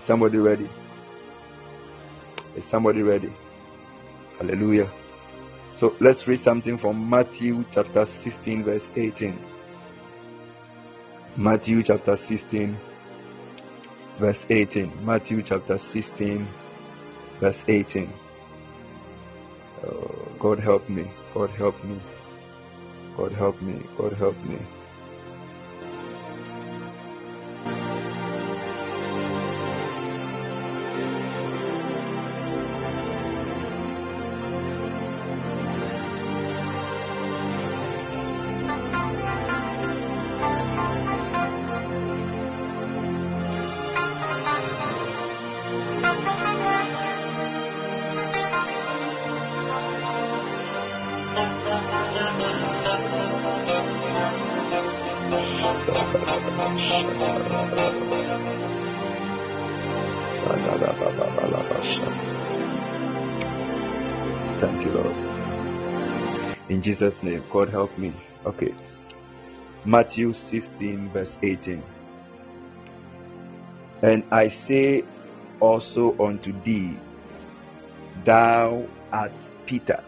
Is somebody ready? Is somebody ready? Hallelujah. So let's read something from Matthew chapter 16, verse 18. Matthew chapter 16, verse 18. Matthew chapter 16, verse 18. Oh, God help me. God help me. God help me. God help me. God help me. Okay. Matthew 16, verse 18. And I say also unto thee, Thou art Peter.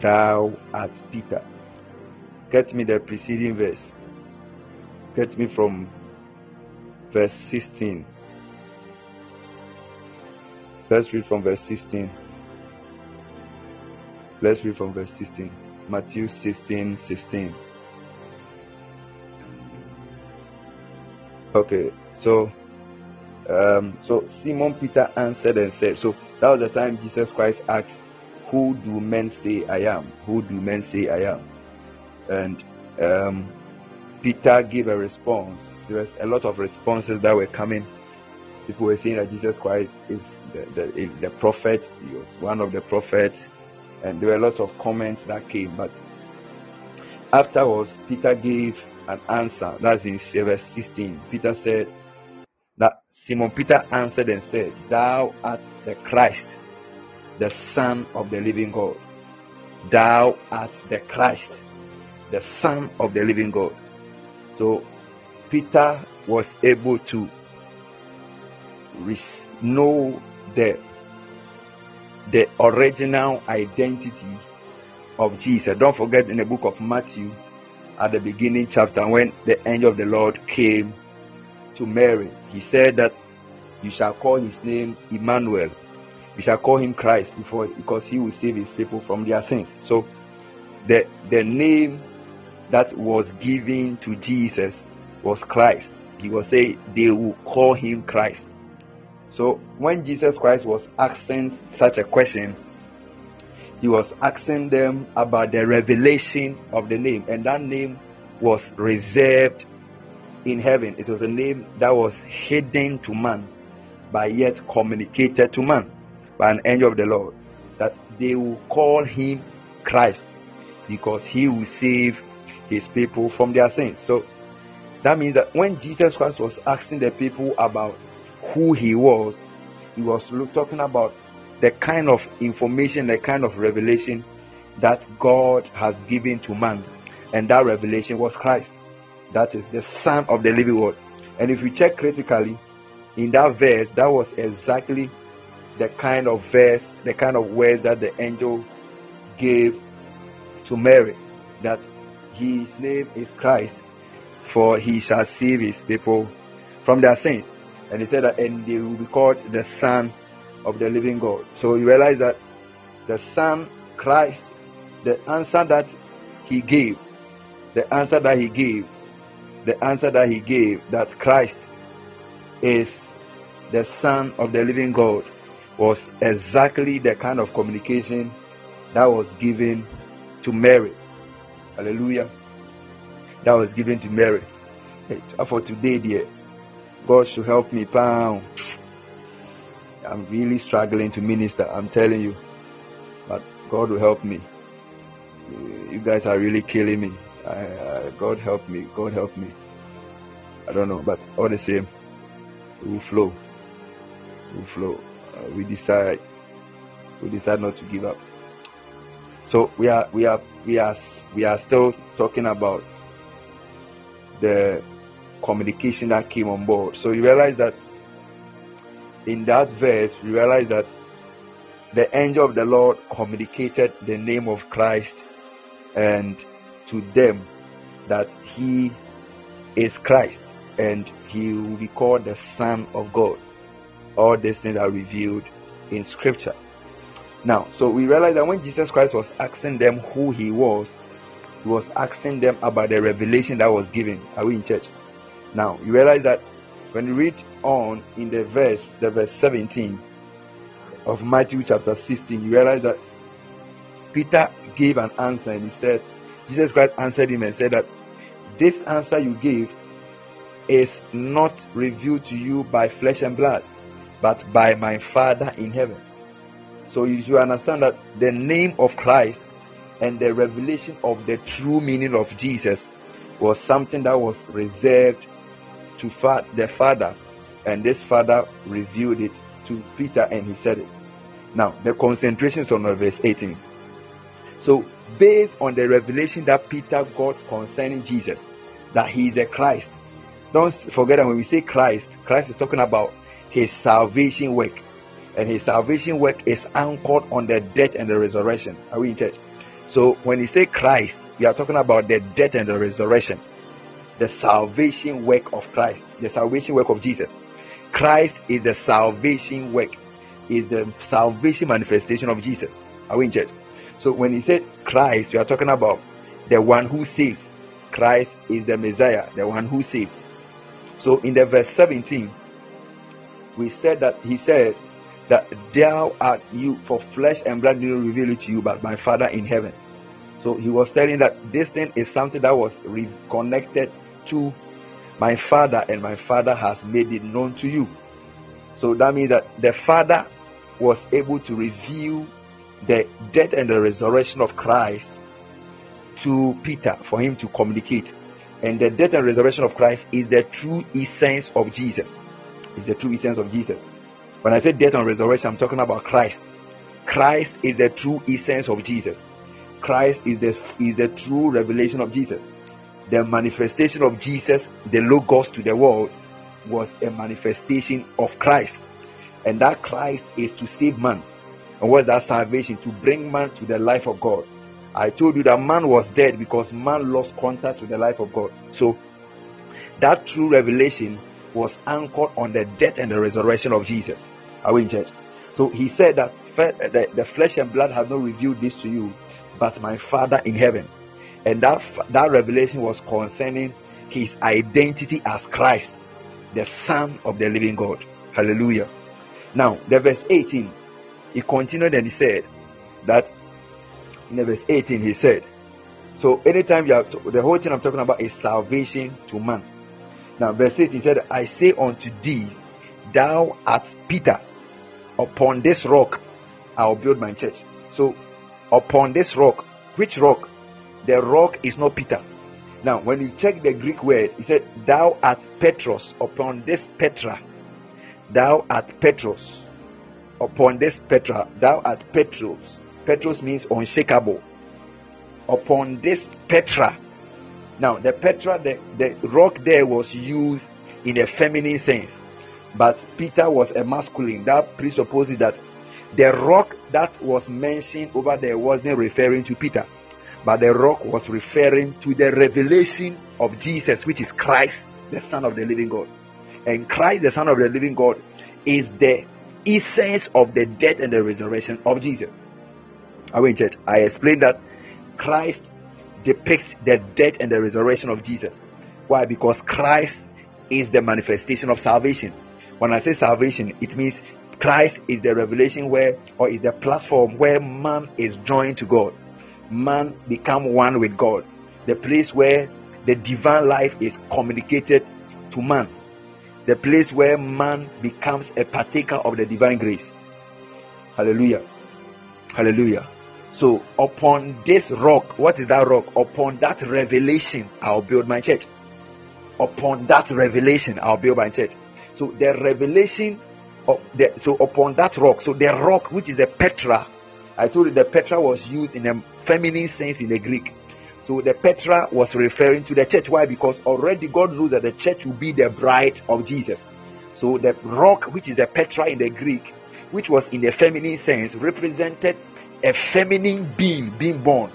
Thou art Peter. Get me the preceding verse. Get me from verse 16. Let's read from verse 16. Let's read from verse 16. Matthew 16 16. Okay, so um, so Simon Peter answered and said, So that was the time Jesus Christ asked, Who do men say I am? Who do men say I am? And um, Peter gave a response. There was a lot of responses that were coming. People were saying that Jesus Christ is the, the, the prophet, he was one of the prophets, and there were a lot of comments that came. But afterwards, Peter gave an answer. That's in verse 16. Peter said that Simon Peter answered and said, Thou art the Christ, the Son of the living God. Thou art the Christ, the Son of the living God. So Peter was able to know the the original identity of Jesus. Don't forget in the book of Matthew, at the beginning chapter, when the angel of the Lord came to Mary, he said that you shall call his name Emmanuel. You shall call him Christ before because he will save his people from their sins. So the the name that was given to Jesus was Christ. He was saying they will call him Christ. So when Jesus Christ was asking such a question, he was asking them about the revelation of the name, and that name was reserved in heaven. It was a name that was hidden to man, but yet communicated to man by an angel of the Lord. That they will call him Christ because he will save his people from their sins. So that means that when Jesus Christ was asking the people about who he was, he was talking about the kind of information, the kind of revelation that God has given to man. And that revelation was Christ. That is the Son of the living word. And if you check critically in that verse, that was exactly the kind of verse, the kind of words that the angel gave to Mary. That his name is Christ, for he shall save his people from their sins. And he said that, and they will be called the Son of the living God. So you realize that the Son, Christ, the answer that he gave, the answer that he gave, the answer that he gave, that Christ is the Son of the living God, was exactly the kind of communication that was given to Mary. Hallelujah. That was given to Mary. For today, dear, God should help me. I'm really struggling to minister. I'm telling you. But God will help me. You guys are really killing me. I, God help me. God help me. I don't know, but all the same, we will flow. We will flow. Uh, we decide. We decide not to give up. So we are we are we are we are still talking about the communication that came on board. So you realize that in that verse, we realize that the angel of the Lord communicated the name of Christ and to them that he is Christ and he will be called the Son of God. All these things are revealed in Scripture. Now, so we realize that when Jesus Christ was asking them who he was, he was asking them about the revelation that was given. Are we in church? Now, you realize that when you read on in the verse, the verse 17 of Matthew chapter 16, you realize that Peter gave an answer and he said, Jesus Christ answered him and said that this answer you gave is not revealed to you by flesh and blood, but by my Father in heaven. So you should understand that the name of Christ and the revelation of the true meaning of Jesus was something that was reserved to fa- the Father, and this Father revealed it to Peter and he said it. Now, the concentration is on verse 18. So, based on the revelation that Peter got concerning Jesus, that he is a Christ, don't forget that when we say Christ, Christ is talking about his salvation work. And his salvation work is anchored on the death and the resurrection. Are we in church? So when you say Christ, we are talking about the death and the resurrection, the salvation work of Christ, the salvation work of Jesus. Christ is the salvation work, is the salvation manifestation of Jesus. Are we in church? So when you say Christ, you are talking about the one who saves. Christ is the Messiah, the one who saves. So in the verse 17, we said that he said that thou art you for flesh and blood didn't reveal it to you, but my Father in heaven. So he was telling that this thing is something that was re- connected to my Father, and my Father has made it known to you. So that means that the Father was able to reveal the death and the resurrection of Christ to Peter for him to communicate. And the death and resurrection of Christ is the true essence of Jesus. Is the true essence of Jesus. When I say death and resurrection, I'm talking about Christ. Christ is the true essence of Jesus. Christ is the is the true revelation of Jesus. The manifestation of Jesus, the logos to the world, was a manifestation of Christ. And that Christ is to save man. And what's that salvation? To bring man to the life of God. I told you that man was dead because man lost contact with the life of God. So that true revelation was anchored on the death and the resurrection of Jesus. Are we in church? So he said that the, flesh and blood have not revealed this to you, but my Father in heaven. And that, that revelation was concerning his identity as Christ, the Son of the living God. Hallelujah. Now, the verse 18, he continued and he said that in the verse 18, he said, So anytime you are, the whole thing I'm talking about is salvation to man. Now, verse 18 said, I say unto thee, thou art Peter, upon this rock I'll build my church. So, upon this rock, which rock? The rock is not Peter. Now, when you check the Greek word, it said, Thou art Petros, upon this Petra. Thou art Petros, upon this Petra. Thou art Petros. Petros means unshakable. Upon this Petra. Now, the Petra, the, the rock there was used in a feminine sense, but Peter was a masculine. That presupposes that the rock that was mentioned over there wasn't referring to Peter, but the rock was referring to the revelation of Jesus, which is Christ, the Son of the living God. And Christ, the Son of the living God, is the essence of the death and the resurrection of Jesus. Are we in church? I explained that Christ depicts the death and the resurrection of Jesus. Why? Because Christ is the manifestation of salvation. When I say salvation, it means Christ is the revelation where, or is the platform where man is joined to God. Man become one with God. The place where the divine life is communicated to man. The place where man becomes a partaker of the divine grace. Hallelujah. Hallelujah. So upon this rock, what is that rock? Upon that revelation, I'll build my church. Upon that revelation, I'll build my church. So the revelation of the so upon that rock, so the rock which is the Petra, I told you the Petra was used in a feminine sense in the Greek. So the Petra was referring to the church. Why? Because already God knows that the church will be the bride of Jesus. So the rock, which is the Petra in the Greek, which was in the feminine sense, represented a feminine being being born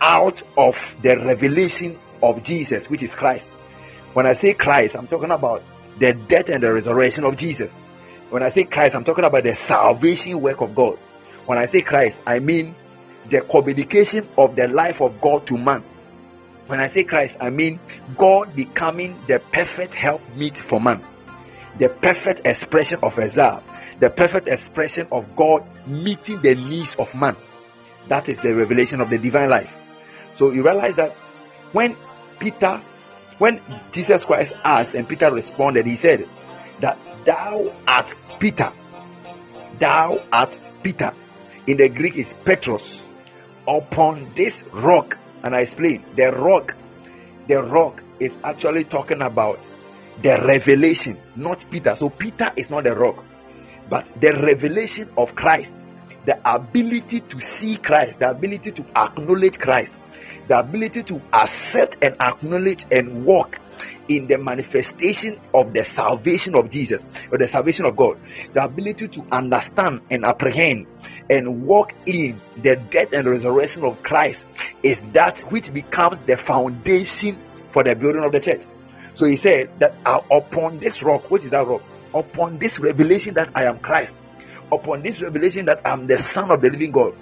out of the revelation of Jesus, which is Christ. When I say Christ, I'm talking about the death and the resurrection of Jesus. When I say Christ, I'm talking about the salvation work of God. When I say Christ, I mean the communication of the life of God to man. When I say Christ, I mean God becoming the perfect help meet for man, the perfect expression of Isaiah, the perfect expression of God meeting the needs of man. That is the revelation of the divine life. So you realize that when Peter, when Jesus Christ asked and Peter responded, he said that thou art Peter. Thou art Peter. In the Greek is Petros. Upon this rock, and I explain the rock, the rock is actually talking about the revelation, not Peter. So Peter is not the rock, but the revelation of Christ, the ability to see Christ, the ability to acknowledge Christ the ability to accept and acknowledge and walk in the manifestation of the salvation of Jesus or the salvation of God, the ability to understand and apprehend and walk in the death and resurrection of Christ is that which becomes the foundation for the building of the church. So he said that upon this rock, which is that rock? Upon this revelation that I am Christ, upon this revelation that I'm the Son of the living God,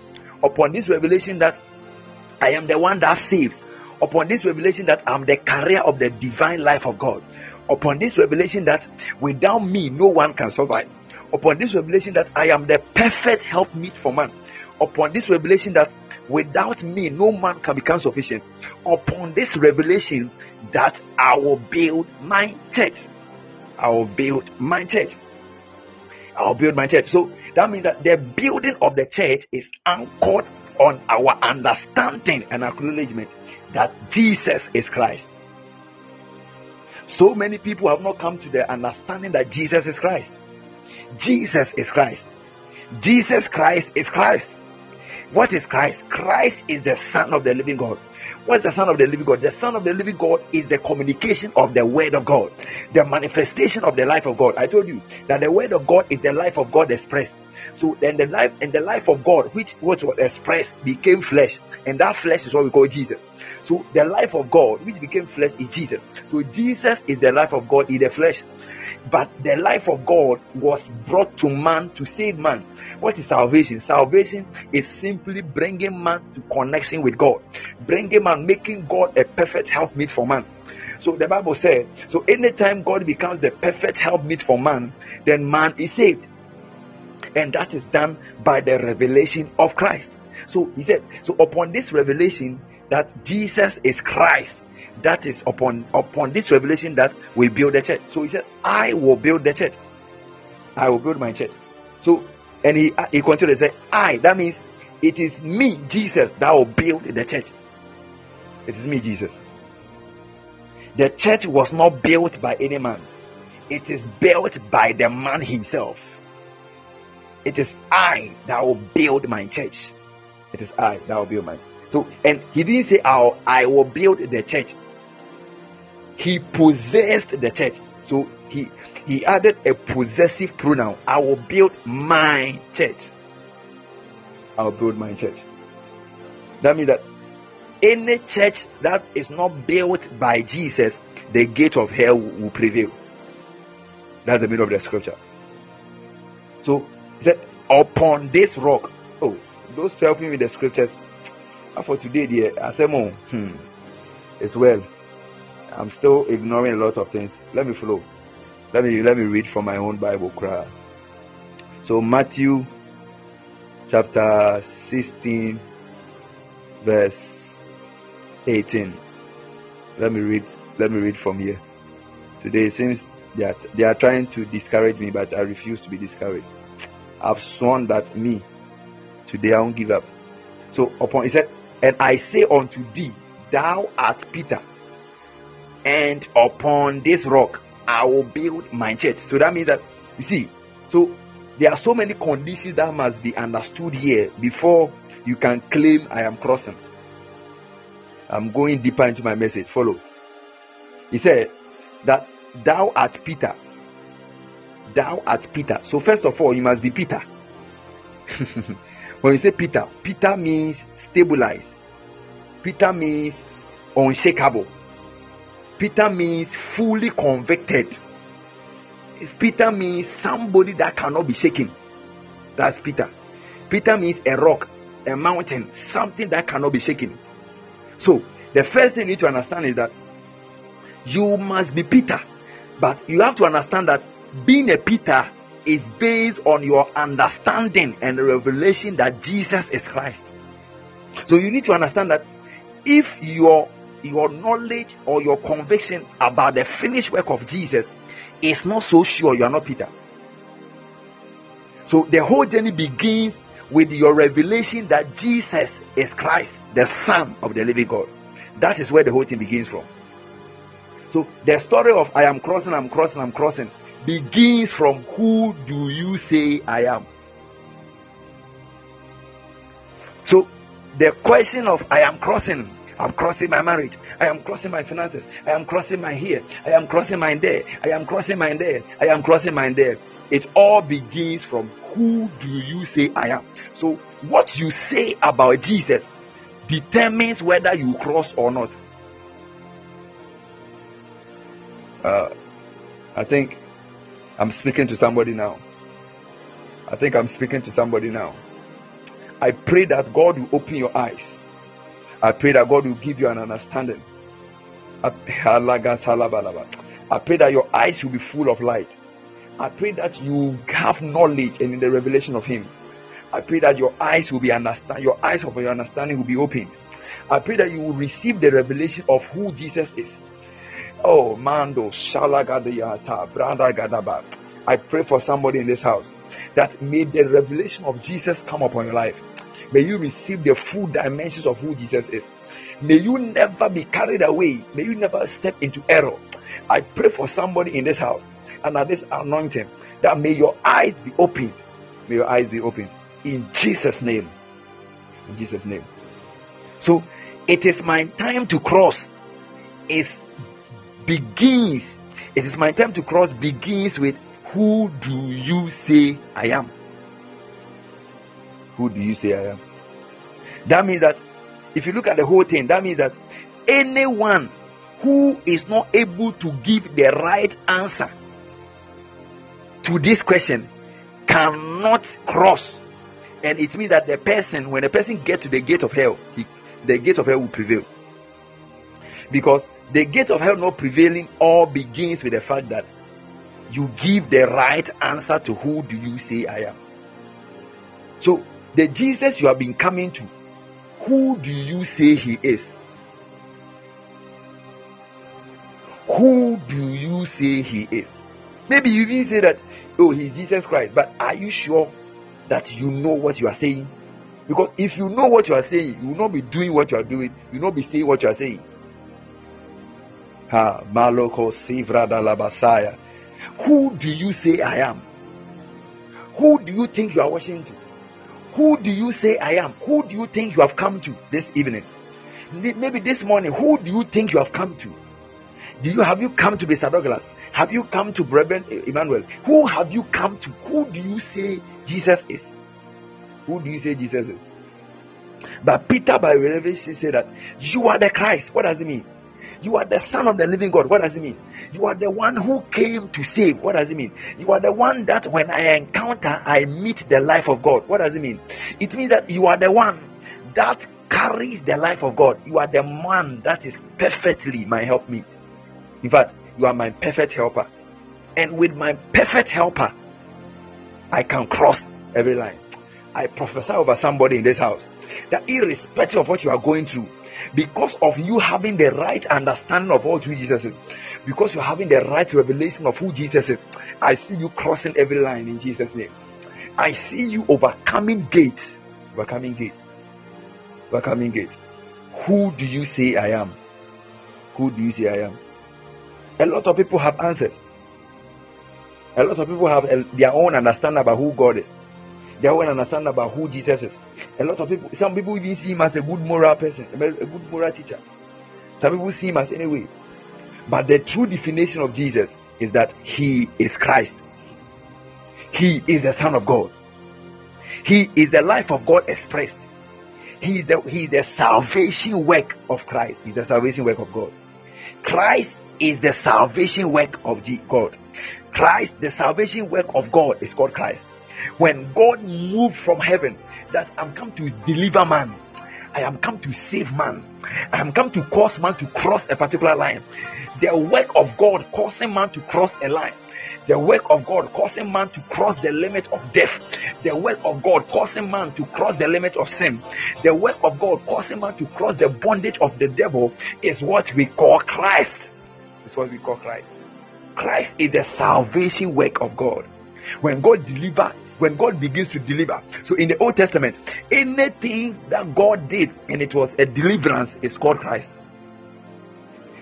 upon this revelation that I am the one that saves. Upon this revelation that I'm the carrier of the divine life of God. Upon this revelation that without me no one can survive. Upon this revelation that I am the perfect help meet for man. Upon this revelation that without me no man can become sufficient. Upon this revelation that I will build my church. I will build my church. I'll build my church. So that means that the building of the church is anchored on our understanding and acknowledgement that Jesus is Christ. So many people have not come to the understanding that Jesus is Christ. Jesus is Christ. Jesus Christ is Christ. What is Christ? Christ is the Son of the living God. What's the Son of the living God? The Son of the living God is the communication of the Word of God, the manifestation of the life of God. I told you that the Word of God is the life of God expressed. So then the life and the life of God, which what was expressed, became flesh, and that flesh is what we call Jesus. So the life of God, which became flesh, is Jesus. So Jesus is the life of God in the flesh. But the life of God was brought to man to save man. What is salvation? Salvation is simply bringing man to connection with God, bringing man, making God a perfect helpmeet for man. So the Bible said, so anytime God becomes the perfect helpmeet for man, then man is saved and that is done by the revelation of Christ. So he said, so upon this revelation that Jesus is Christ, that is upon upon this revelation that we build the church. So he said, I will build the church. I will build my church. So and he he continued to say, I. That means it is me, Jesus, that will build the church. It is me, Jesus. The church was not built by any man. It is built by the man himself. It is I that will build my church. It is I that will build my church. So, and he didn't say, I'll, I will build the church. He possessed the church. So he he added a possessive pronoun. I will build my church. I will build my church. That means that any church that is not built by Jesus, the gate of hell will prevail. That's the meaning of the scripture. So said, upon this rock. Oh, those helping me with the scriptures. And for today, dear, I said, oh, hmm, it's well. I'm still ignoring a lot of things. Let me flow. Let me let me read from my own Bible cry. So Matthew chapter 16 verse 18. Let me read let me read from here. Today it seems that they are trying to discourage me, but I refuse to be discouraged. I've sworn that me today I won't give up. So upon he said, and I say unto thee, thou art Peter, and upon this rock I will build my church. So that means that you see, so there are so many conditions that must be understood here before you can claim I am crossing. I'm going deeper into my message. Follow. He said that thou art Peter, thou art Peter. So, first of all, you must be Peter. when you say Peter, Peter means stabilized, Peter means unshakable, Peter means fully convicted. If Peter means somebody that cannot be shaken. That's Peter. Peter means a rock, a mountain, something that cannot be shaken. So, the first thing you need to understand is that you must be Peter. But you have to understand that being a Peter is based on your understanding and revelation that Jesus is Christ. So you need to understand that if your your knowledge or your conviction about the finished work of Jesus is not so sure, you are not Peter. So the whole journey begins with your revelation that Jesus is Christ, the Son of the living God. That is where the whole thing begins from. So the story of I am crossing, I'm crossing, I'm crossing begins from who do you say I am? So the question of I am crossing, I'm crossing my marriage, I am crossing my finances, I am crossing my here, I am crossing my there, I am crossing my there, I am crossing my there. It all begins from who do you say I am? So what you say about Jesus determines whether you cross or not. Uh, I think I'm speaking to somebody now. I think I'm speaking to somebody now. I pray that God will open your eyes. I pray that God will give you an understanding. I pray that your eyes will be full of light. I pray that you have knowledge and in the revelation of Him. I pray that your eyes will be understand. Your eyes of your understanding will be opened. I pray that you will receive the revelation of who Jesus is. Oh, Mando, Shalagadiyata, Branda Gadaba. I pray for somebody in this house that may the revelation of Jesus come upon your life. May you receive the full dimensions of who Jesus is. May you never be carried away. May you never step into error. I pray for somebody in this house and at this anointing that may your eyes be open. May your eyes be open. In Jesus' name. In Jesus' name. So it is my time to cross. It's begins, it is my time to cross, begins with Who do you say I am? Who do you say I am? That means that if you look at the whole thing, that means that anyone who is not able to give the right answer to this question cannot cross. And it means that the person, when the person get to the gate of hell, he, the gate of hell will prevail. Because the gate of hell not prevailing all begins with the fact that you give the right answer to who do you say I am. So, the Jesus you have been coming to, who do you say he is? Who do you say he is? Maybe you even say that, oh, he's Jesus Christ, but are you sure that you know what you are saying? Because if you know what you are saying, you will not be doing what you are doing, you will not be saying what you are saying. Ha, Maloko Sivrada Labasaya. Who do you say I am? Who do you think you are watching to? Who do you say I am? Who do you think you have come to this evening? Maybe this morning, who do you think you have come to? Do you have you come to Mr. Douglas? Have you come to Reverend Emmanuel? Who have you come to? Who do you say Jesus is? Who do you say Jesus is? But Peter, by revelation, said that you are the Christ. What does it mean? You are the son of the living God. What does it mean? You are the one who came to save. What does it mean? You are the one that when I encounter, I meet the life of God. What does it mean? It means that you are the one that carries the life of God. You are the man that is perfectly my helpmeet. In fact, you are my perfect helper. And with my perfect helper, I can cross every line. I prophesy over somebody in this house that irrespective of what you are going through, because of you having the right understanding of what who Jesus is, because you're having the right revelation of who Jesus is, I see you crossing every line in Jesus' name. I see you overcoming gates, overcoming gates, overcoming gates. Who do you say I am? Who do you say I am? A lot of people have answers. A lot of people have uh, their own understanding about who God is. Their own understand about who Jesus is. A lot of people, some people even see him as a good moral person, a good moral teacher. Some people see him as anyway. But the true definition of Jesus is that he is Christ. He is the Son of God. He is the life of God expressed. He is the, he is the salvation work of Christ. He's the salvation work of God. Christ is the salvation work of God. Christ, the salvation work of God is called Christ. When God moved from heaven, that I'm come to deliver man, I am come to save man, I am come to cause man to cross a particular line. The work of God causing man to cross a line the work of God causing man to cross the limit of death, the work of God causing man to cross the limit of sin, the work of God causing man to cross the bondage of the devil is what we call Christ. Is what we call Christ. Christ is the salvation work of God. When God deliver, when God begins to deliver. So in the Old Testament, anything that God did and it was a deliverance is called Christ.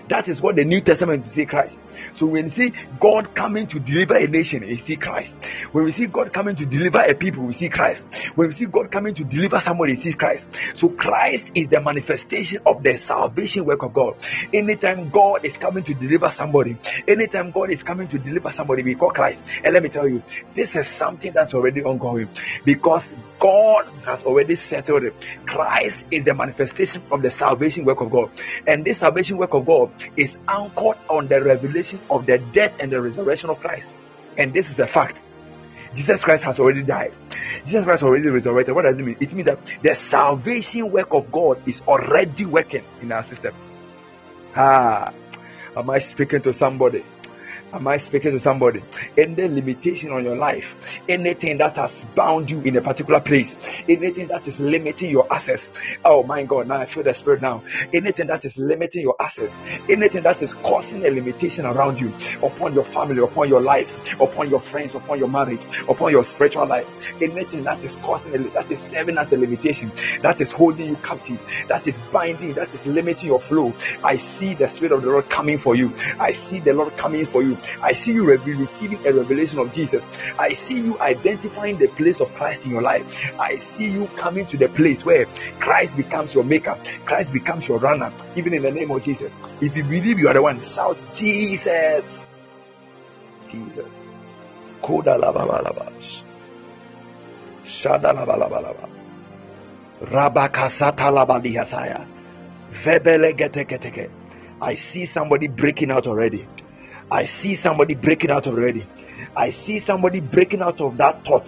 That is what the New Testament see Christ. So when we see God coming to deliver a nation, we see Christ. When we see God coming to deliver a people, we see Christ. When we see God coming to deliver somebody, we see Christ. So Christ is the manifestation of the salvation work of God. Anytime God is coming to deliver somebody, anytime God is coming to deliver somebody, we call Christ. And let me tell you, this is something that's already ongoing because God has already settled it. Christ is the manifestation of the salvation work of God. And this salvation work of God is anchored on the revelation of the death and the resurrection of Christ. And this is a fact. Jesus Christ has already died. Jesus Christ already resurrected. What does it mean? It means that the salvation work of God is already working in our system. Ah, am I speaking to somebody? Am I speaking to somebody? Any limitation on your life, anything that has bound you in a particular place, anything that is limiting your access. Oh my God, now I feel the spirit now. Anything that is limiting your access, anything that is causing a limitation around you, upon your family, upon your life, upon your friends, upon your marriage, upon your spiritual life, anything that is causing a, that is serving as a limitation, that is holding you captive, that is binding, that is limiting your flow. I see the spirit of the Lord coming for you. I see the Lord coming for you. I see you receiving a revelation of Jesus. I see you identifying the place of Christ in your life. I see you coming to the place where Christ becomes your maker, Christ becomes your runner, even in the name of Jesus. If you believe you are the one, shout Jesus. Jesus. I see somebody breaking out already. I see somebody breaking out already. I see somebody breaking out of that thought.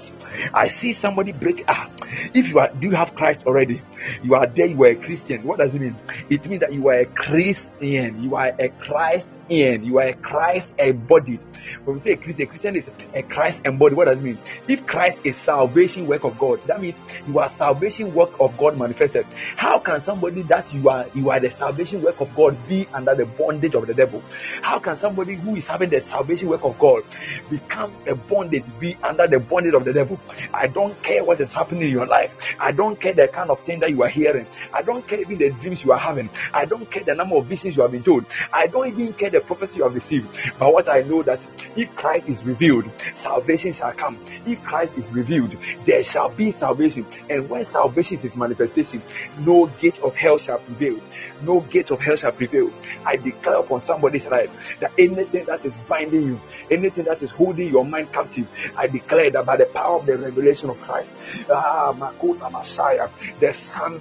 I see somebody break. Ah, if you are, do you have Christ already? You are there. You are a Christian. What does it mean? It means that you are a Christian. You are a Christ in. You are a Christ embodied. When we say a Christian, a Christian is a Christ embodied. What does it mean? If Christ is salvation work of God, that means you are salvation work of God manifested. How can somebody that you are you are the salvation work of God be under the bondage of the devil? How can somebody who is having the salvation work of God become a bondage, be under the bondage of the devil? I don't care what is happening in your life. I don't care the kind of thing that you are hearing. I don't care even the dreams you are having. I don't care the number of visions you have been told. I don't even care the prophecy you have received. But what I know that if Christ is revealed, salvation shall come. If Christ is revealed, there shall be salvation. And when salvation is manifestation, no gate of hell shall prevail. No gate of hell shall prevail. I declare upon somebody's life that anything that is binding you, anything that is holding your mind captive, I declare that by the power of the revelation of Christ, ah, Makuna Messiah, the Son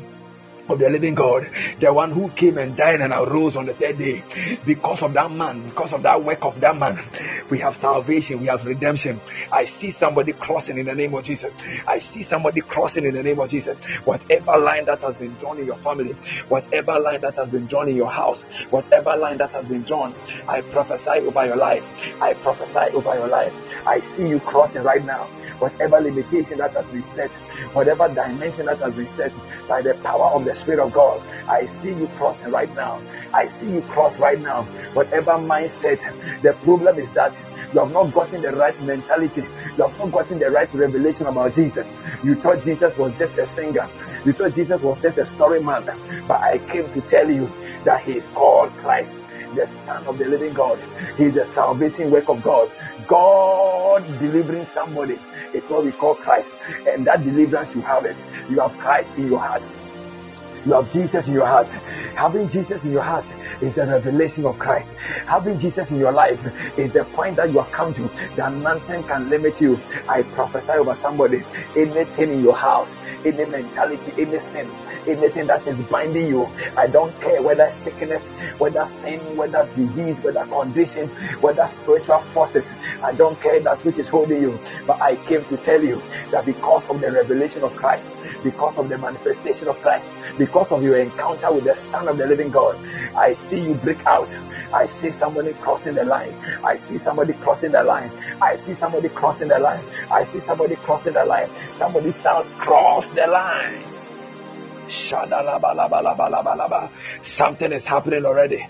of the living God, the one who came and died and arose on the third day. Because of that man, because of that work of that man, we have salvation, we have redemption. I see somebody crossing in the name of Jesus. I see somebody crossing in the name of Jesus. Whatever line that has been drawn in your family, whatever line that has been drawn in your house, whatever line that has been drawn, I prophesy over your life. I prophesy over your life. I see you crossing right now whatever limitation that has been set, whatever dimension that has been set by the power of the Spirit of God. I see you crossing right now. I see you cross right now. Whatever mindset, the problem is that you have not gotten the right mentality. You have not gotten the right revelation about Jesus. You thought Jesus was just a singer. You thought Jesus was just a story man. But I came to tell you that he is called Christ the Son of the living God. He's the salvation work of God. God delivering somebody is what we call Christ. And that deliverance you have it. You have Christ in your heart. You have Jesus in your heart. Having Jesus in your heart is the revelation of Christ. Having Jesus in your life is the point that you have come to that nothing can limit you. I prophesy over somebody. Anything in your house, any mentality, any sin, anything that is binding you. I don't care whether sickness, whether sin, whether disease, whether condition, whether spiritual forces. I don't care that which is holding you. But I came to tell you that because of the revelation of Christ, because of the manifestation of Christ, because of your encounter with the Son of the living God, I see you break out. I see somebody crossing the line. I see somebody crossing the line. I see somebody crossing the line. I see somebody crossing the line. Somebody shout, cross the line. Something is happening already.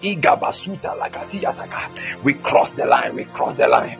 Igabasuta lakatiyataka. We cross the line. We cross the line.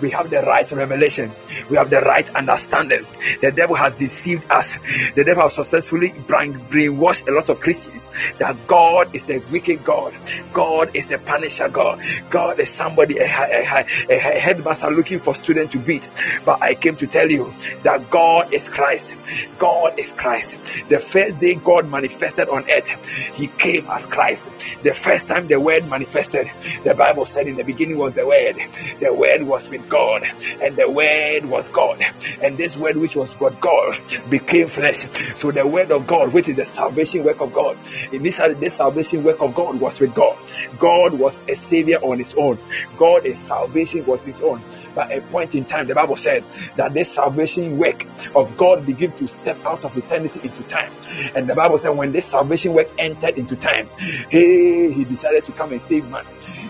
We have the right revelation. We have the right understanding. The devil has deceived us. The devil has successfully brainwashed a lot of Christians that God is a wicked God. God is a punisher God. God is somebody, a, a, a, a headmaster looking for students to beat. But I came to tell you that God is Christ. God is Christ. The first day God manifested on earth, He came as Christ. The first time the Word manifested, the Bible said in the beginning was the Word. The Word was with God, and the Word was God. And this Word, which was God, God became flesh. So the Word of God, which is the salvation work of God, initially this salvation work of God was with God. God was a Savior on His own. God, is salvation was His own by a point in time, the Bible said that this salvation work of God began to step out of eternity into time. And the Bible said when this salvation work entered into time, he decided to come and save man.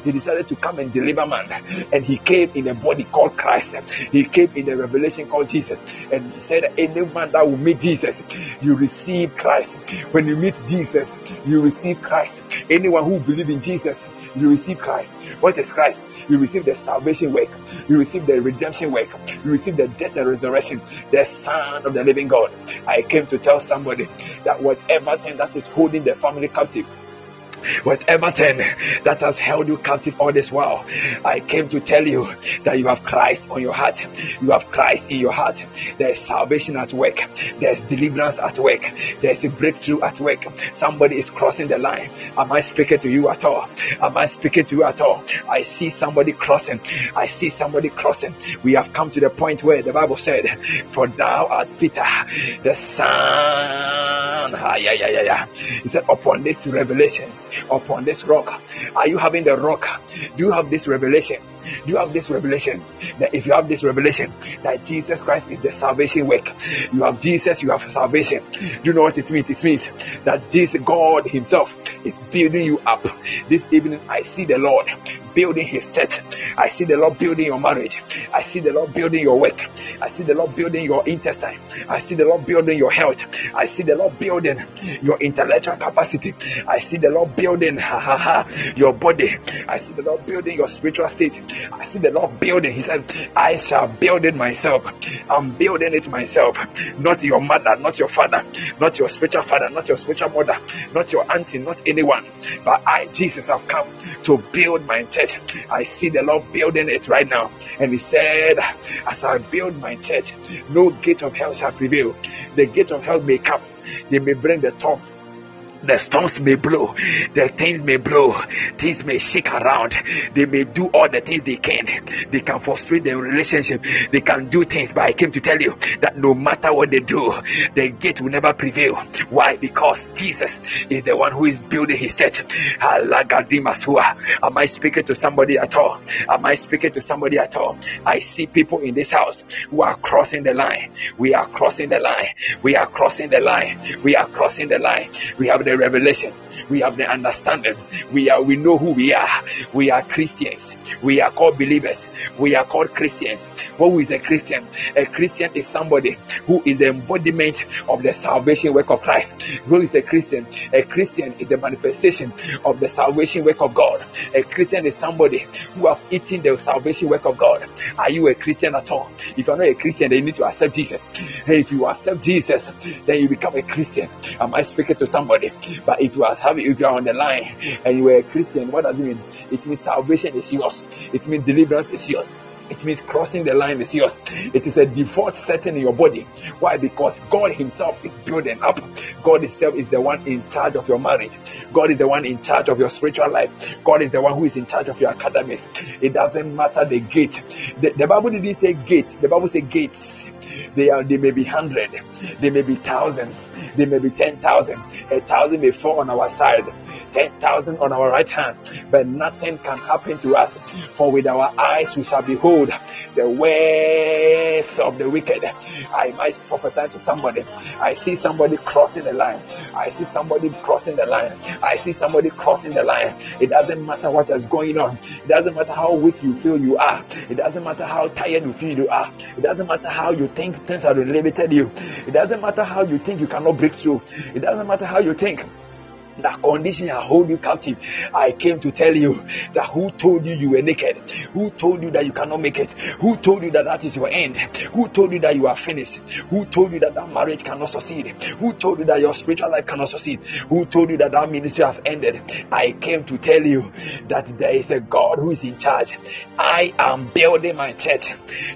He decided to come and deliver man. And he came in a body called Christ. He came in a revelation called Jesus. And he said, Any man that will meet Jesus, you receive Christ. When you meet Jesus, you receive Christ. Anyone who believes in Jesus, you receive Christ. What is Christ? You receive the salvation work. You receive the redemption work. You receive the death and resurrection, the Son of the living God. I came to tell somebody that whatever thing that is holding the family captive, whatever thing that has held you captive all this while, I came to tell you that you have Christ on your heart. You have Christ in your heart. There is salvation at work. There is deliverance at work. There is a breakthrough at work. Somebody is crossing the line. Am I speaking to you at all? Am I speaking to you at all? I see somebody crossing. I see somebody crossing. We have come to the point where the Bible said, For thou art Peter, the son. Ah, yeah, yeah, yeah, yeah. He said, Upon this revelation, upon this rock. Are you having the rock? Do you have this revelation? Do you have this revelation? That if you have this revelation that Jesus Christ is the salvation work, you have Jesus, you have salvation. Do you know what it means? It means that this God Himself is building you up. This evening, I see the Lord building His church. I see the Lord building your marriage. I see the Lord building your work. I see the Lord building your intestine. I see the Lord building your health. I see the Lord building your intellectual capacity. I see the Lord building your body. I see the Lord building your spiritual state. I see the Lord building. He said, I shall build it myself. I'm building it myself. Not your mother, not your father, not your spiritual father, not your spiritual mother, not your auntie, not anyone. But I, Jesus, have come to build my church. I see the Lord building it right now. And He said, As I build my church, no gate of hell shall prevail. The gate of hell may come, they may bring the tongue the storms may blow, the things may blow, things may shake around. They may do all the things they can. They can frustrate their relationship. They can do things, but I came to tell you that no matter what they do, the gate will never prevail. Why? Because Jesus is the one who is building his church. Am I speaking to somebody at all? Am I speaking to somebody at all? I see people in this house who are crossing the line. We are crossing the line. We are crossing the line. We are crossing the line. We have the revelation. We have the understanding. We are we know who we are. We are Christians. We are called believers. We are called Christians. Who is a Christian? A Christian is somebody who is the embodiment of the salvation work of Christ. Who is a Christian? A Christian is the manifestation of the salvation work of God. A Christian is somebody who have eaten the salvation work of God. Are you a Christian at all? If you're not a Christian, then you need to accept Jesus. Hey, if you accept Jesus, then you become a Christian. Am I speaking to somebody? But if you are having, if you are on the line and you are a Christian, what does it mean? It means salvation is yours. It means deliverance is yours. It means crossing the line is yours. It is a default setting in your body. Why? Because God Himself is building up. God Himself is the one in charge of your marriage. God is the one in charge of your spiritual life. God is the one who is in charge of your academics. It doesn't matter the gate. The, the Bible didn't say gate. The Bible said gates. They are they may be hundred, they may be thousands, they may be ten thousand. A thousand may fall on our side, 10,000 on our right hand, but nothing can happen to us. For with our eyes we shall behold the ways of the wicked. I might prophesy to somebody. I see somebody crossing the line. I see somebody crossing the line. I see somebody crossing the line. It doesn't matter what is going on. It doesn't matter how weak you feel you are. It doesn't matter how tired you feel you are. It doesn't matter how you think things have limited you. It doesn't matter how you think you cannot break through. It doesn't matter how you think that condition I hold you captive. I came to tell you that who told you you were naked? Who told you that you cannot make it? Who told you that that is your end? Who told you that you are finished? Who told you that that marriage cannot succeed? Who told you that your spiritual life cannot succeed? Who told you that that ministry have ended? I came to tell you that there is a God who is in charge. I am building my church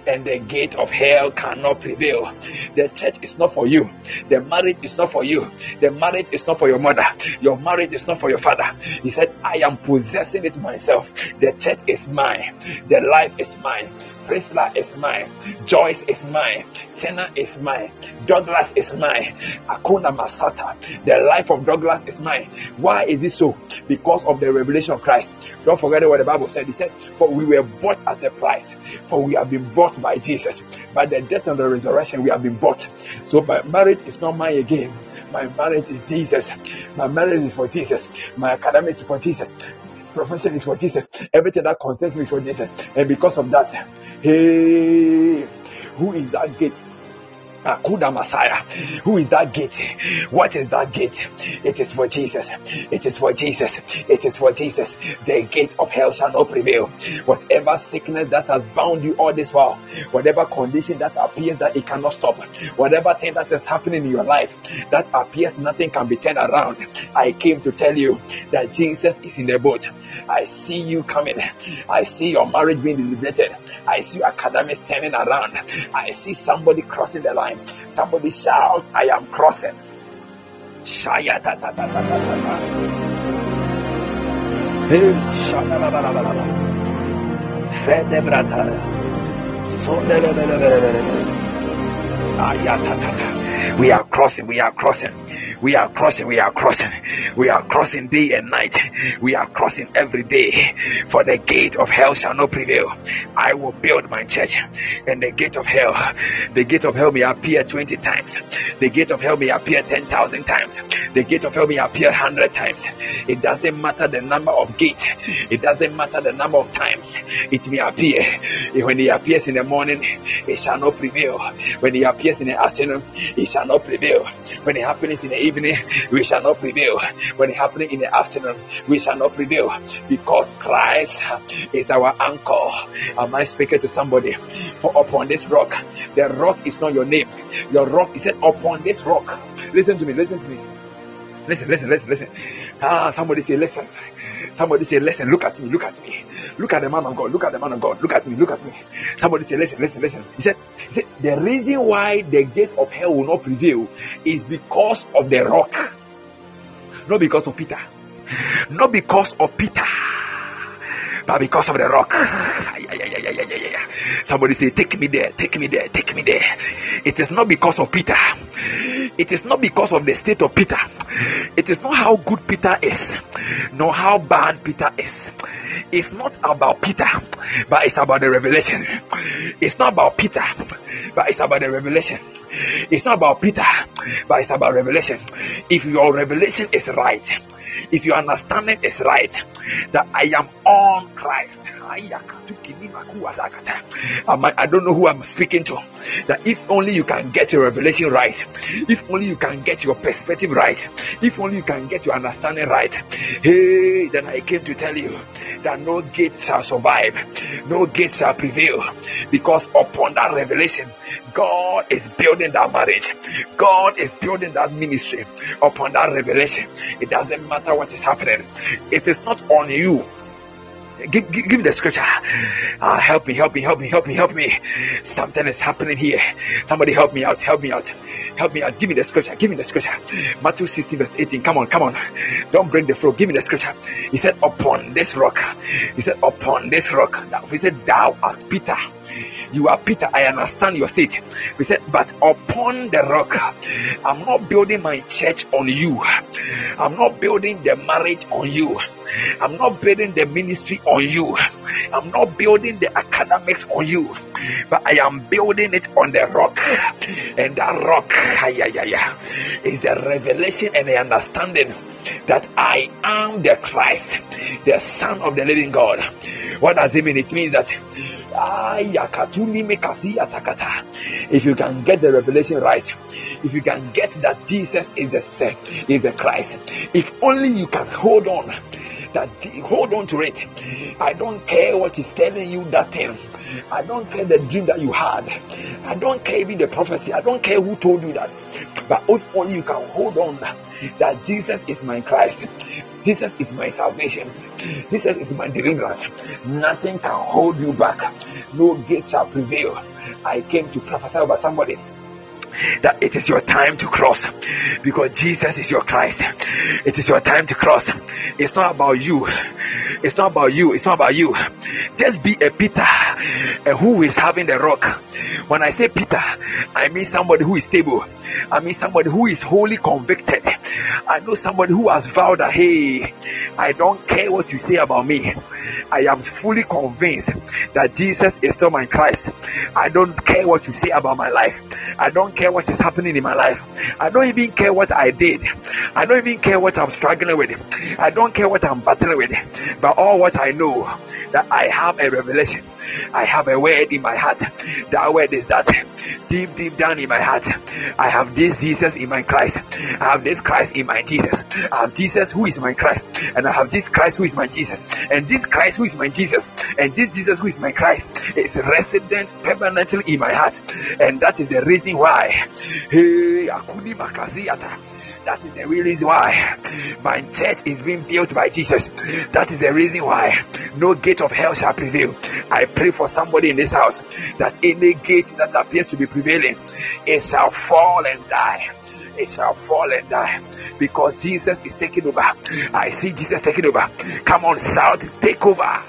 and the gate of hell cannot prevail. The church is not for you. The marriage is not for you. The marriage is not for your mother. Your your marriage is not for your father. He said, I am possessing it myself. The church is mine. The life is mine. Priscilla is mine. Joyce is mine. Tina is mine. Douglas is mine. Akuna Masata. The life of Douglas is mine. Why is it so? Because of the revelation of Christ. Don't forget what the Bible said. He said, For we were bought at a price. For we have been bought by Jesus. By the death and the resurrection, we have been bought. So my marriage is not mine again. My marriage is Jesus. My marriage is for Jesus. My academics is for Jesus. Profession is for Jesus. Everything that concerns me is for Jesus. And because of that, hey, who is that gate? Akuda Messiah. Who is that gate? What is that gate? It is for Jesus. It is for Jesus. It is for Jesus. The gate of hell shall not prevail. Whatever sickness that has bound you all this while, whatever condition that appears that it cannot stop, whatever thing that is happening in your life that appears nothing can be turned around. I came to tell you that Jesus is in the boat. I see you coming. I see your marriage being delivered. I see academics turning around. I see somebody crossing the line time. Somebody shout, I am crossing. Shaya ta ta ta ta ta ta ta. Hey. Fede brata. We are crossing, we are crossing, we are crossing, we are crossing, we are crossing day and night, we are crossing every day. For the gate of hell shall not prevail. I will build my church, and the gate of hell, the gate of hell may appear 20 times, the gate of hell may appear 10,000 times, the gate of hell may appear 100 times. It doesn't matter the number of gates, it doesn't matter the number of times it may appear. When it appears in the morning, it shall not prevail. When it appears in the afternoon, it shall not prevail. When it happens in the evening, we shall not prevail. When it happens in the afternoon, we shall not prevail. Because Christ is our anchor. Am I speaking to somebody? For upon this rock, the rock is not your name. Your rock is said upon this rock. Listen to me, listen to me. Listen, listen, listen, listen. Ah, somebody say, listen. Somebody say, listen, look at me, look at me. Look at the man of God, look at the man of God, look at me, look at me. Somebody say, listen, listen, listen. He said, he said, the reason why the gate of hell will not prevail is because of the rock. Not because of Peter. Not because of Peter but because of the rock. Somebody say, Take me there, take me there, take me there. It is not because of Peter, it is not because of the state of Peter, it is not how good Peter is, nor how bad Peter is. It's not about Peter, but it's about the revelation. It's not about Peter, but it's about the revelation. It's not about Peter, but it's about revelation. If your revelation is right, if your understanding is right, that I am on Christ. I don't know who I'm speaking to. That if only you can get your revelation right, if only you can get your perspective right, if only you can get your understanding right, hey, then I came to tell you that no gate shall survive, no gate shall prevail, because upon that revelation, God is building that marriage, God is building that ministry upon that revelation. It doesn't matter what is happening, it is not on you Give, give, give me the scripture. Uh, help me, help me, help me, help me, help me. Something is happening here. Somebody help me out, help me out, help me out. Give me the scripture, give me the scripture. Matthew 16, verse 18. Come on, come on. Don't break the flow. Give me the scripture. He said, Upon this rock. He said, Upon this rock. He said, Thou art Peter you are Peter. I understand your state. We said, but upon the rock, I'm not building my church on you. I'm not building the marriage on you. I'm not building the ministry on you. I'm not building the academics on you, but I am building it on the rock. And that rock is the revelation and the understanding that I am the Christ, the Son of the living God. What does it mean? It means that if you can get the revelation right, if you can get that Jesus is the Son, is the Christ, if only you can hold on, that hold on to it. I don't care what is telling you that thing. I don't care the dream that you had. I don't care even the prophecy. I don't care who told you that. But if only you can hold on that Jesus is my Christ. Jesus is my salvation. Jesus is my deliverance. Nothing can hold you back. No gate shall prevail. I came to prophesy over somebody that it is your time to cross because Jesus is your Christ. It is your time to cross. It's not about you. It's not about you. It's not about you. Just be a Peter uh, who is having the rock. When I say Peter, I mean somebody who is stable. I mean somebody who is wholly convicted. I know somebody who has vowed that, hey, I don't care what you say about me. I am fully convinced that Jesus is still my Christ. I don't care what you say about my life. I don't care what is happening in my life. I don't even care what I did. I don't even care what I'm struggling with. I don't care what I'm battling with. But all what I know that I have a revelation. I have a word in my heart. That word is that deep, deep down in my heart, I have this Jesus in my Christ. I have this Christ in my Jesus. I have Jesus who is my Christ, and I have this Christ who is my Jesus, and this Christ who is my Jesus, and this Jesus who is my Christ is resident permanently in my heart, and that is the reason why. That is the reason why my church is being built by Jesus. That is the reason why no gate of hell shall prevail. I pray for somebody in this house that any gate that appears to be prevailing, it shall fall and die it shall fall and die because Jesus is taking over. I see Jesus taking over. Come on, shout, take over.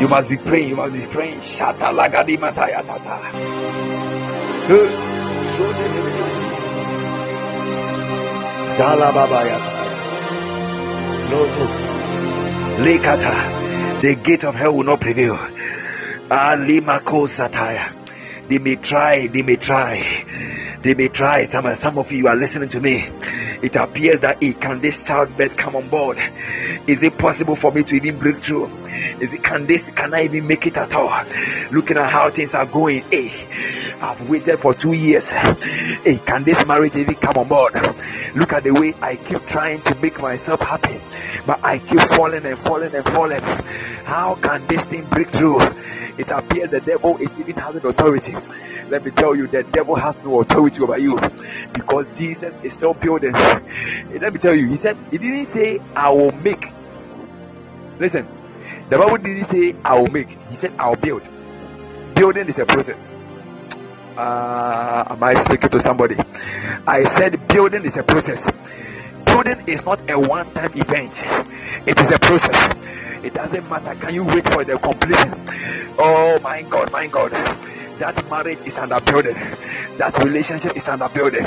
You must be praying, you must be praying. Shata lagadi mataya tata. Lotus. Lekata. The gate of hell will not prevail. They may try, they may try. They may try. Some, some of you are listening to me it appears that it can this childbirth come on board? Is it possible for me to even break through? Is it can this can I even make it at all? Looking at how things are going, hey, I've waited for two years. Hey, can this marriage even come on board? Look at the way I keep trying to make myself happy, but I keep falling and falling and falling. How can this thing break through? It appears the devil is even having authority. Let me tell you, the devil has no authority over you because Jesus is still building. Let me tell you, he said, He didn't say, I will make. Listen, the Bible didn't say, I will make. He said, I'll build. Building is a process. Uh, am I speaking to somebody? I said, building is a process. Building is not a one time event, it is a process. It doesn't matter. Can you wait for the completion? Oh my God, my God that marriage is under building. That relationship is under building.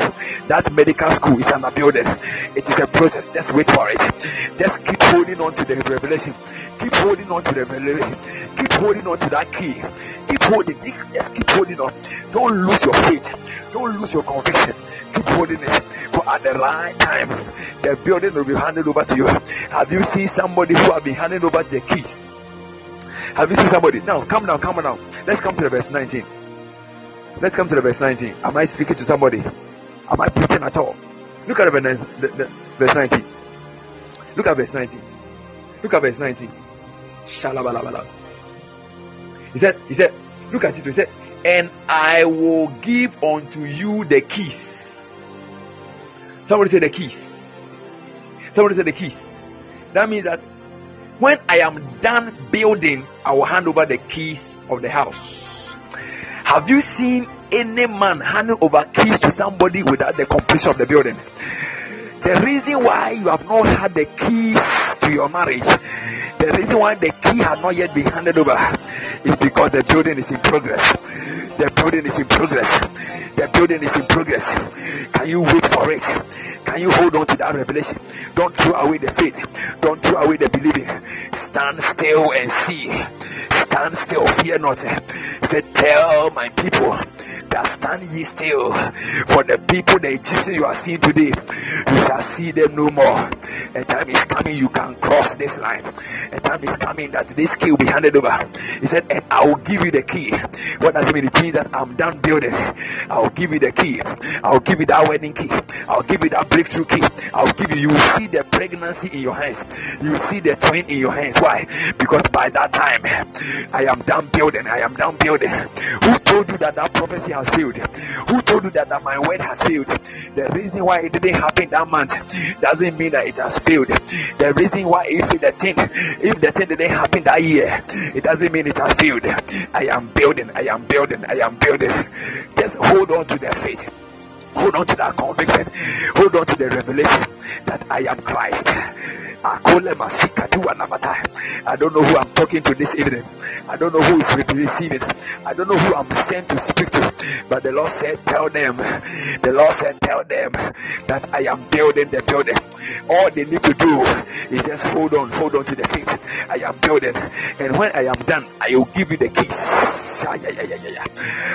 That medical school is under building. It is a process. Just wait for it. Just keep holding on to the revelation. Keep holding on to the revelation. Keep holding on to that key. Keep holding. Just keep holding on. Don't lose your faith. Don't lose your conviction. Keep holding it. For at the right time, the building will be handed over to you. Have you seen somebody who have been handed over the keys? Have you seen somebody? Now, come now, come now. Let's come to the verse 19. Let's come to the verse 19. Am I speaking to somebody? Am I preaching at all? Look at verse, the, verse 19. Look at verse 19. Look at verse 19. Shalabalabala. He said, he said, look Look at it. He said, And I will give unto you the keys. Somebody say the keys. Somebody say the keys. That means that when I am done building, I will hand over the keys of the house. Have you seen any man handing over keys to somebody without the completion of the building? The reason why you have not had the keys to your marriage, the reason why the key has not yet been handed over is because the building is in progress. The building is in progress. The building is in progress. Can you wait for it? Can you hold on to that revelation? Don't throw away the faith. Don't throw away the believing. Stand still and see. Stand still, fear not. Say, tell my people stand ye still. For the people, the Egyptians you are seeing today, you shall see them no more. A time is coming, you can cross this line. A time is coming that this key will be handed over. He said, and I will give you the key. What does it mean? It means that I'm done building. I'll give you the key. I'll give you that wedding key. I'll give you that breakthrough key. I'll give you, you will see the pregnancy in your hands. You will see the twin in your hands. Why? Because by that time, I am done building. I am done building. Who told you that that prophecy has failed? Who told you that, that my word has failed? The reason why it didn't happen that month doesn't mean that it has failed. The reason why if the thing, if the thing didn't happen that year, it doesn't mean it has failed. I am building. I am building. I am building. Just hold on to the faith. Hold on to that conviction. Hold on to the revelation that I am Christ. I don't know who I'm talking to this evening. I don't know who is receiving. I don't know who I'm sent to speak to. But the Lord said, Tell them. The Lord said, Tell them that I am building the building. All they need to do is just hold on, hold on to the faith. I am building. And when I am done, I will give you the keys.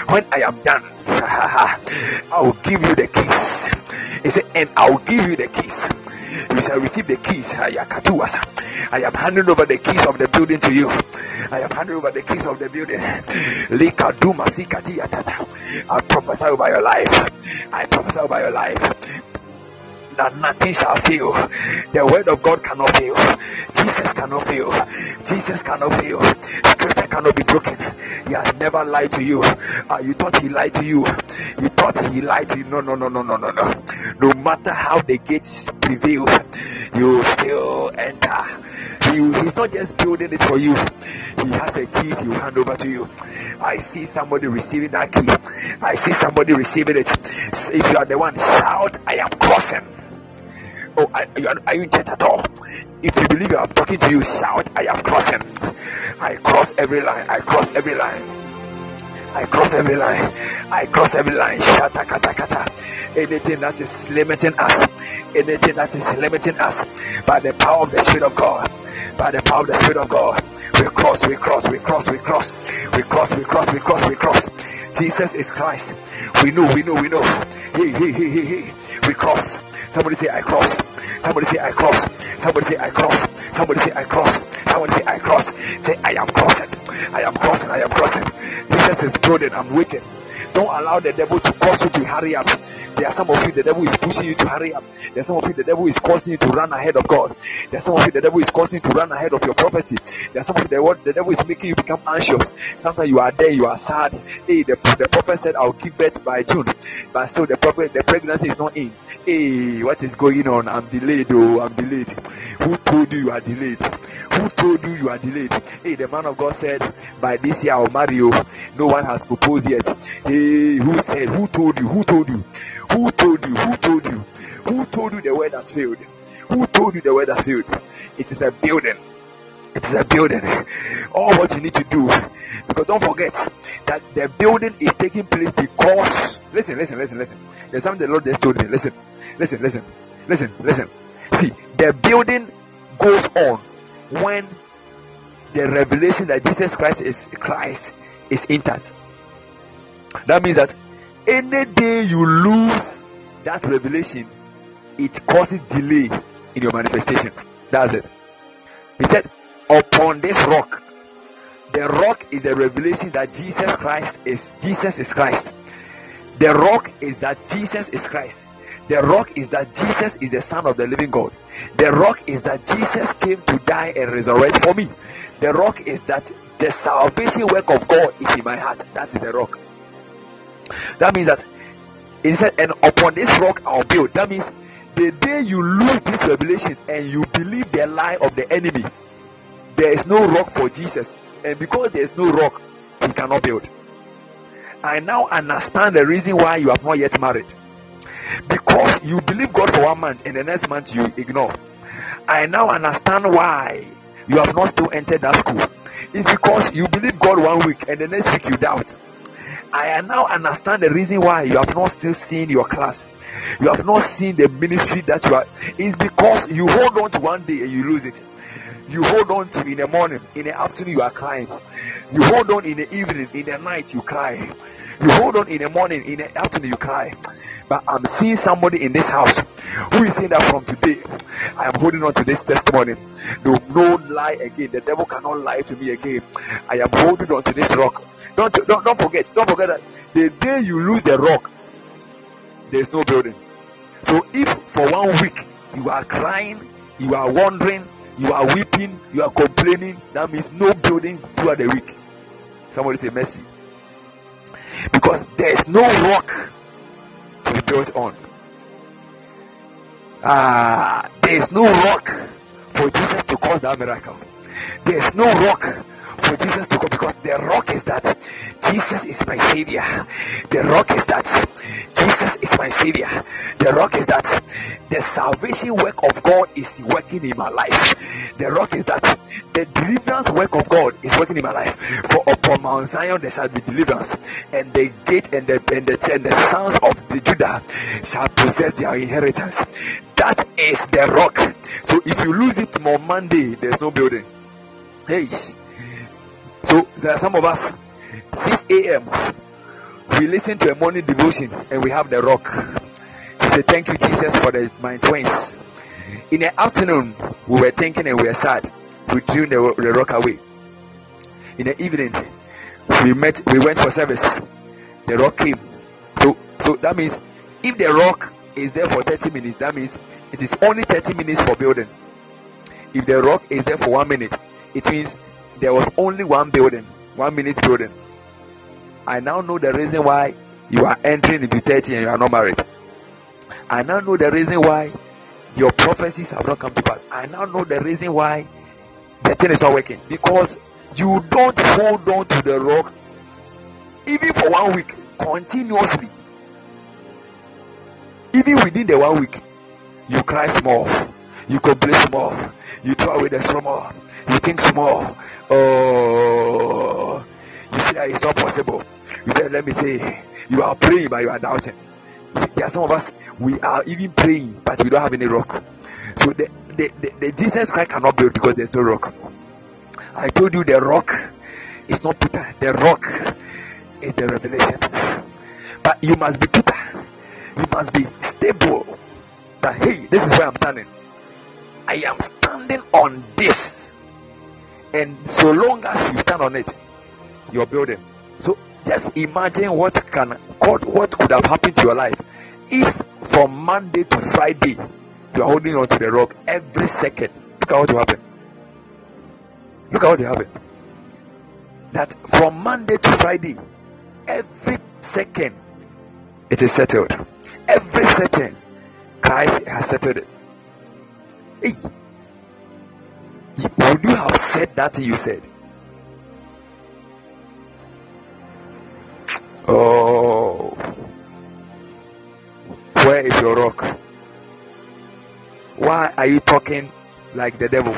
When I am done, I will give you the keys. He said, And I will give you the keys you shall receive the keys. I am handing over the keys of the building to you. I am handing over the keys of the building. I prophesy over your life. I prophesy over your life that nothing shall fail. The word of God cannot fail. Jesus cannot fail. Jesus cannot fail. Scripture cannot be broken. He has never lied to you. Uh, you thought he lied to you. You thought he lied to you. No, no, no, no, no, no, no. No matter how the gates prevail, you still enter. He, he's not just building it for you. He has a key he will hand over to you. I see somebody receiving that key. I see somebody receiving it. If you are the one, shout, I am crossing. Oh, are, are you in church at all? If you believe I'm talking to you, shout, I am crossing. I cross every line. I cross every line. I cross every line. I cross every line. Shata kata kata. Anything that is limiting us, anything that is limiting us, by the power of the Spirit of God, by the power of the Spirit of God. We cross, we cross, we cross, we cross, we cross, we cross, we cross, we cross. Jesus is Christ. We know, we know, we know. He, he, he, he, he. We cross. Somebody say, I cross. Somebody say, I cross. Somebody say, I cross. Somebody say, I cross. Somebody say, I cross. Say, I am crossing. I am crossing. I am crossing. Jesus is building. I'm waiting. Don't allow the devil to cause you to hurry up. There are some of you the devil is pushing you to hurry up. There are some of you the devil is causing you to run ahead of God. There are some of you the devil is causing you to run ahead of your prophecy. There are some of you the, the devil is making you become anxious. Sometimes you are there, you are sad. Hey, the, the prophet said I'll give birth by June, but still the prophet the pregnancy is not in. Hey, what is going on? I'm delayed. Oh, I'm delayed. Who told you you are delayed? Who told you you are delayed? Hey, the man of God said, by this year I'll marry you. No one has proposed yet. Hey, who said? Who told you? Who told you? Who told you? Who told you? Who told you the word has failed? Who told you the word has failed? It is a building. It is a building. All what you need to do, because don't forget that the building is taking place because. Listen, listen, listen, listen. There's something the Lord just told me. Listen, listen, listen, listen, listen. See, the building goes on when the revelation that Jesus Christ is Christ is intact. That means that any day you lose that revelation, it causes delay in your manifestation. That's it. He said, Upon this rock, the rock is the revelation that Jesus Christ is Jesus is Christ. The rock is that Jesus is Christ. The rock is that Jesus is the Son of the living God. The rock is that Jesus came to die and resurrect for me. The rock is that the salvation work of God is in my heart. That is the rock. That means that it said, and upon this rock I'll build. That means the day you lose this revelation and you believe the lie of the enemy, there is no rock for Jesus. And because there is no rock, he cannot build. I now understand the reason why you have not yet married. Because you believe God for one month and the next month you ignore. I now understand why you have not still entered that school. It's because you believe God one week and the next week you doubt. I now understand the reason why you have not still seen your class. You have not seen the ministry that you are. It's because you hold on to one day and you lose it. You hold on to in the morning, in the afternoon you are crying. You hold on in the evening, in the night you cry. You hold on in the morning, in the afternoon you cry. But I'm seeing somebody in this house who is saying that from today, I am holding on to this testimony. No, no lie again. The devil cannot lie to me again. I am holding on to this rock. Don't, don't, don't forget, don't forget that the day you lose the rock, there's no building. So if for one week you are crying, you are wondering, you are weeping, you are complaining, that means no building throughout the week. Somebody say mercy. Because there's no rock be built on. Ah, there's no rock for Jesus to cause that miracle. There's no rock for Jesus to go because the rock is that Jesus is my savior. The rock is that Jesus is my savior. The rock is that the salvation work of God is working in my life. The rock is that the deliverance work of God is working in my life. For upon Mount Zion there shall be deliverance, and the gate and the and the, and the sons of the Judah shall possess their inheritance. That is the rock. So if you lose it on Monday, there's no building. Hey. So there are some of us 6 a.m. We listen to a morning devotion and we have the rock. We say thank you Jesus for the my twins. In the afternoon we were thinking and we were sad. We threw the, the rock away. In the evening we met we went for service. The rock came. So so that means if the rock is there for 30 minutes, that means it is only 30 minutes for building. If the rock is there for one minute, it means there was only one building, one minute building. I now know the reason why you are entering into 30 and you are not married. I now know the reason why your prophecies have not come to pass. I now know the reason why the thing is not working. Because you don't hold on to the rock even for one week continuously. Even within the one week, you cry small, you complain small, you throw away the small, you think small. Oh, you see that it's not possible. You said, let me say, you are praying, but you are doubting. See, there are some of us, we are even praying, but we don't have any rock. So the, the, the, the Jesus Christ cannot build because there's no rock. I told you the rock is not Peter, the rock is the revelation. But you must be Peter, you must be stable. That hey, this is where I'm standing. I am standing on this. And so long as you stand on it, you're building. So just imagine what can what, could have happened to your life if from Monday to Friday you are holding on to the rock every second. Look at what will happen. Look at what will happen. That from Monday to Friday, every second it is settled. Every second, Christ has settled it. Hey, would you have said that you said? Oh, where is your rock? Why are you talking like the devil?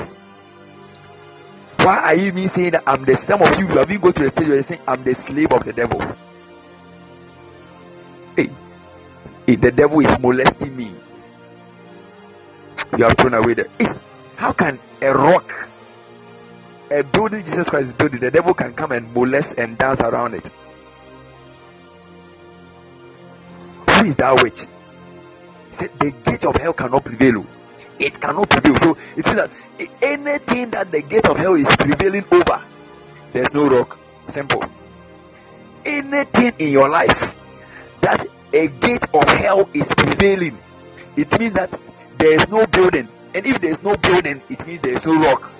Why are you even saying that I'm the some of you, you have even go to the stage where you're saying I'm the slave of the devil? Hey, if the devil is molesting me, you have thrown away the eh, how can a rock a building Jesus Christ is building, the devil can come and molest and dance around it. Who is that witch? He said, The gate of hell cannot prevail. It cannot prevail. So it means that anything that the gate of hell is prevailing over, there's no rock. Simple. Anything in your life that a gate of hell is prevailing, it means that there is no building. And if there is no building, it means there is no rock.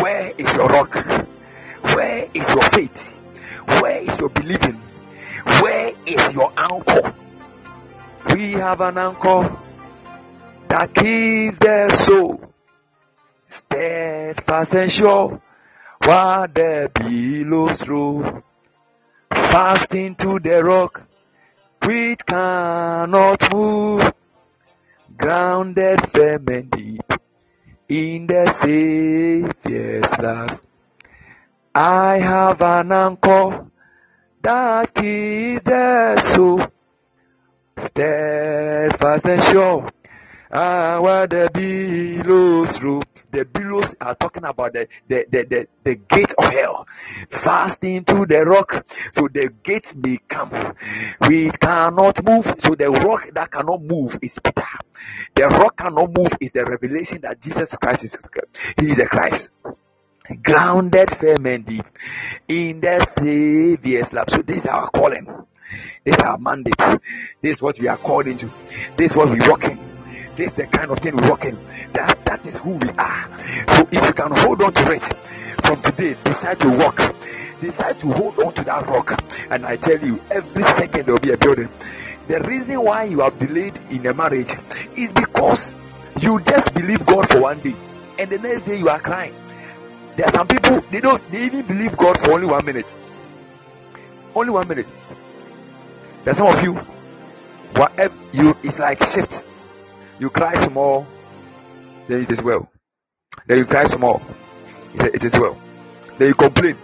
Where is your rock? Where is your faith? Where is your believing? Where is your anchor? We have an anchor that keeps the soul steadfast and sure while the billows roll. Fast into the rock, which cannot move, grounded firm and deep in the Savior's love. I have an anchor that keeps the soul steadfast and sure. Ah, where the billows roll. The billows are talking about the, the, the, the, the gate of hell. Fast into the rock. So the gate may come. We cannot move. So the rock that cannot move is Peter. The rock cannot move is the revelation that Jesus Christ is He is the Christ. Grounded firm and deep in the Savior's love. So this is our calling. This is our mandate. This is what we are called into. This is what we walk in. This is the kind of thing we walk in. That that is who we are. So if you can hold on to it from today, decide to walk. Decide to hold on to that rock. And I tell you, every second there will be a building. The reason why you have delayed in a marriage is because you just believe God for one day, and the next day you are crying. There are some people they don't they even believe God for only one minute. Only one minute. There's some of you, whatever you it's like shift. You cry small, then it is well. Then you cry small, you say it is well. Then you complain,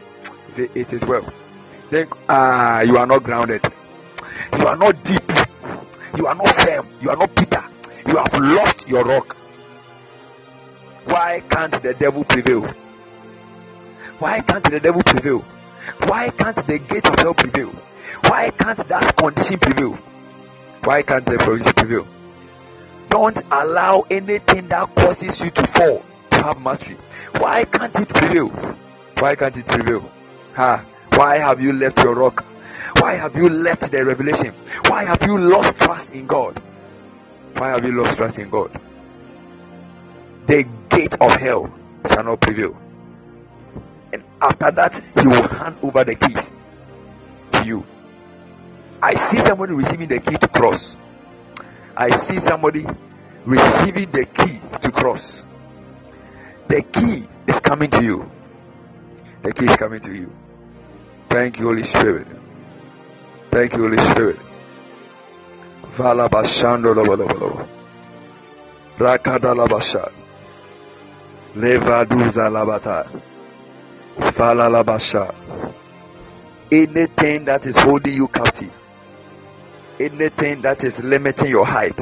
say it is well. Then ah, uh, you are not grounded. You are not deep. You are not firm. You are not Peter. You have lost your rock. Why can't the devil prevail? Why can't the devil prevail? Why can't the gate of hell prevail? Why can't that condition prevail? Why can't the provision prevail? Don't allow anything that causes you to fall to have mastery. Why can't it prevail? Why can't it prevail? Ha! Why have you left your rock? Why have you left the revelation? Why have you lost trust in God? Why have you lost trust in God? The gate of hell shall not prevail. And after that, he will hand over the keys to you. I see somebody receiving the key to cross. I see somebody receiving the key to cross. The key is coming to you. The key is coming to you. Thank you, Holy Spirit. Thank you, Holy Spirit. Vala bashando lobo Rakada. Levaduza. Vala. Anything that is holding you captive anything that is limiting your height,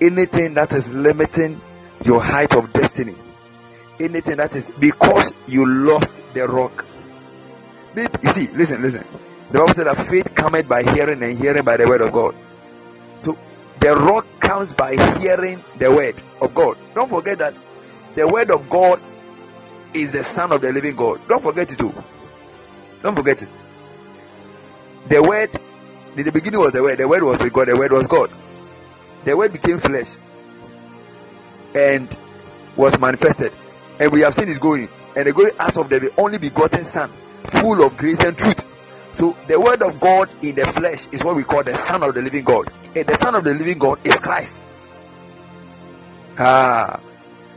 anything that is limiting your height of destiny, anything that is because you lost the rock. You see, listen, listen. The Bible said that faith cometh by hearing and hearing by the word of God. So the rock comes by hearing the word of God. Don't forget that the word of God is the son of the living God. Don't forget it too. Don't forget it. The word in the beginning was the word, the word was with God, the word was God. The word became flesh and was manifested. And we have seen his going. And the going as of the only begotten Son, full of grace and truth. So the word of God in the flesh is what we call the Son of the living God. And the Son of the living God is Christ. Ah.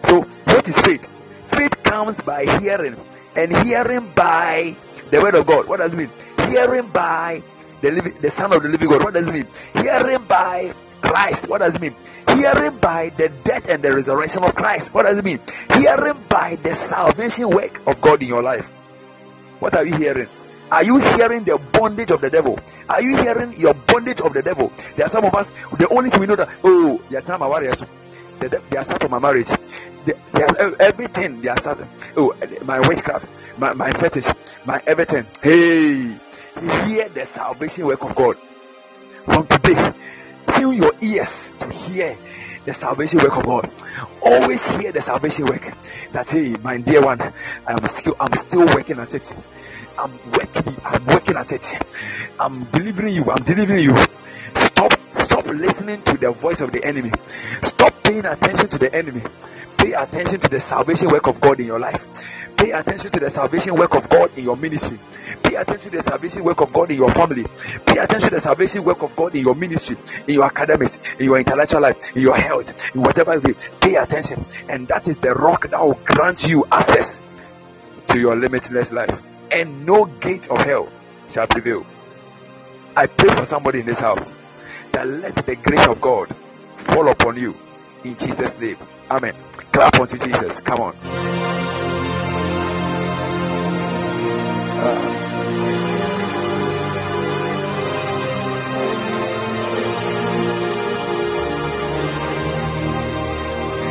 So what is faith? Faith comes by hearing, and hearing by the word of God. What does it mean? Hearing by the living, the Son of the Living God. What does it mean? Hearing by Christ. What does it mean? Hearing by the death and the resurrection of Christ. What does it mean? Hearing by the salvation work of God in your life. What are you hearing? Are you hearing the bondage of the devil? Are you hearing your bondage of the devil? There are some of us, the only thing we know that, oh, your time I warriors. They are start my marriage. They, they are, oh, everything they are starting. Oh, my witchcraft, my, my fetish, my everything. Hey, hear the salvation work of God. From today, tune your ears to hear the salvation work of God. Always hear the salvation work. That hey, my dear one, I'm still I'm still working at it. I'm working, I'm working at it. I'm delivering you, I'm delivering you. Stop, stop listening to the voice of the enemy. Stop paying attention to the enemy. Pay attention to the salvation work of God in your life Pay attention to the salvation work of God in your ministry. Pay attention to the salvation work of God in your family. Pay attention to the salvation work of God in your ministry, in your academics, in your intellectual life, in your health, in whatever it is. Pay attention. And that is the rock that will grant you access to your limitless life. And no gate of hell shall prevail. I pray for somebody in this house that let the grace of God fall upon you in Jesus' name. Amen. Clap unto Jesus. Come on.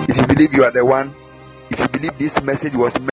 If you believe you are the one, if you believe this message was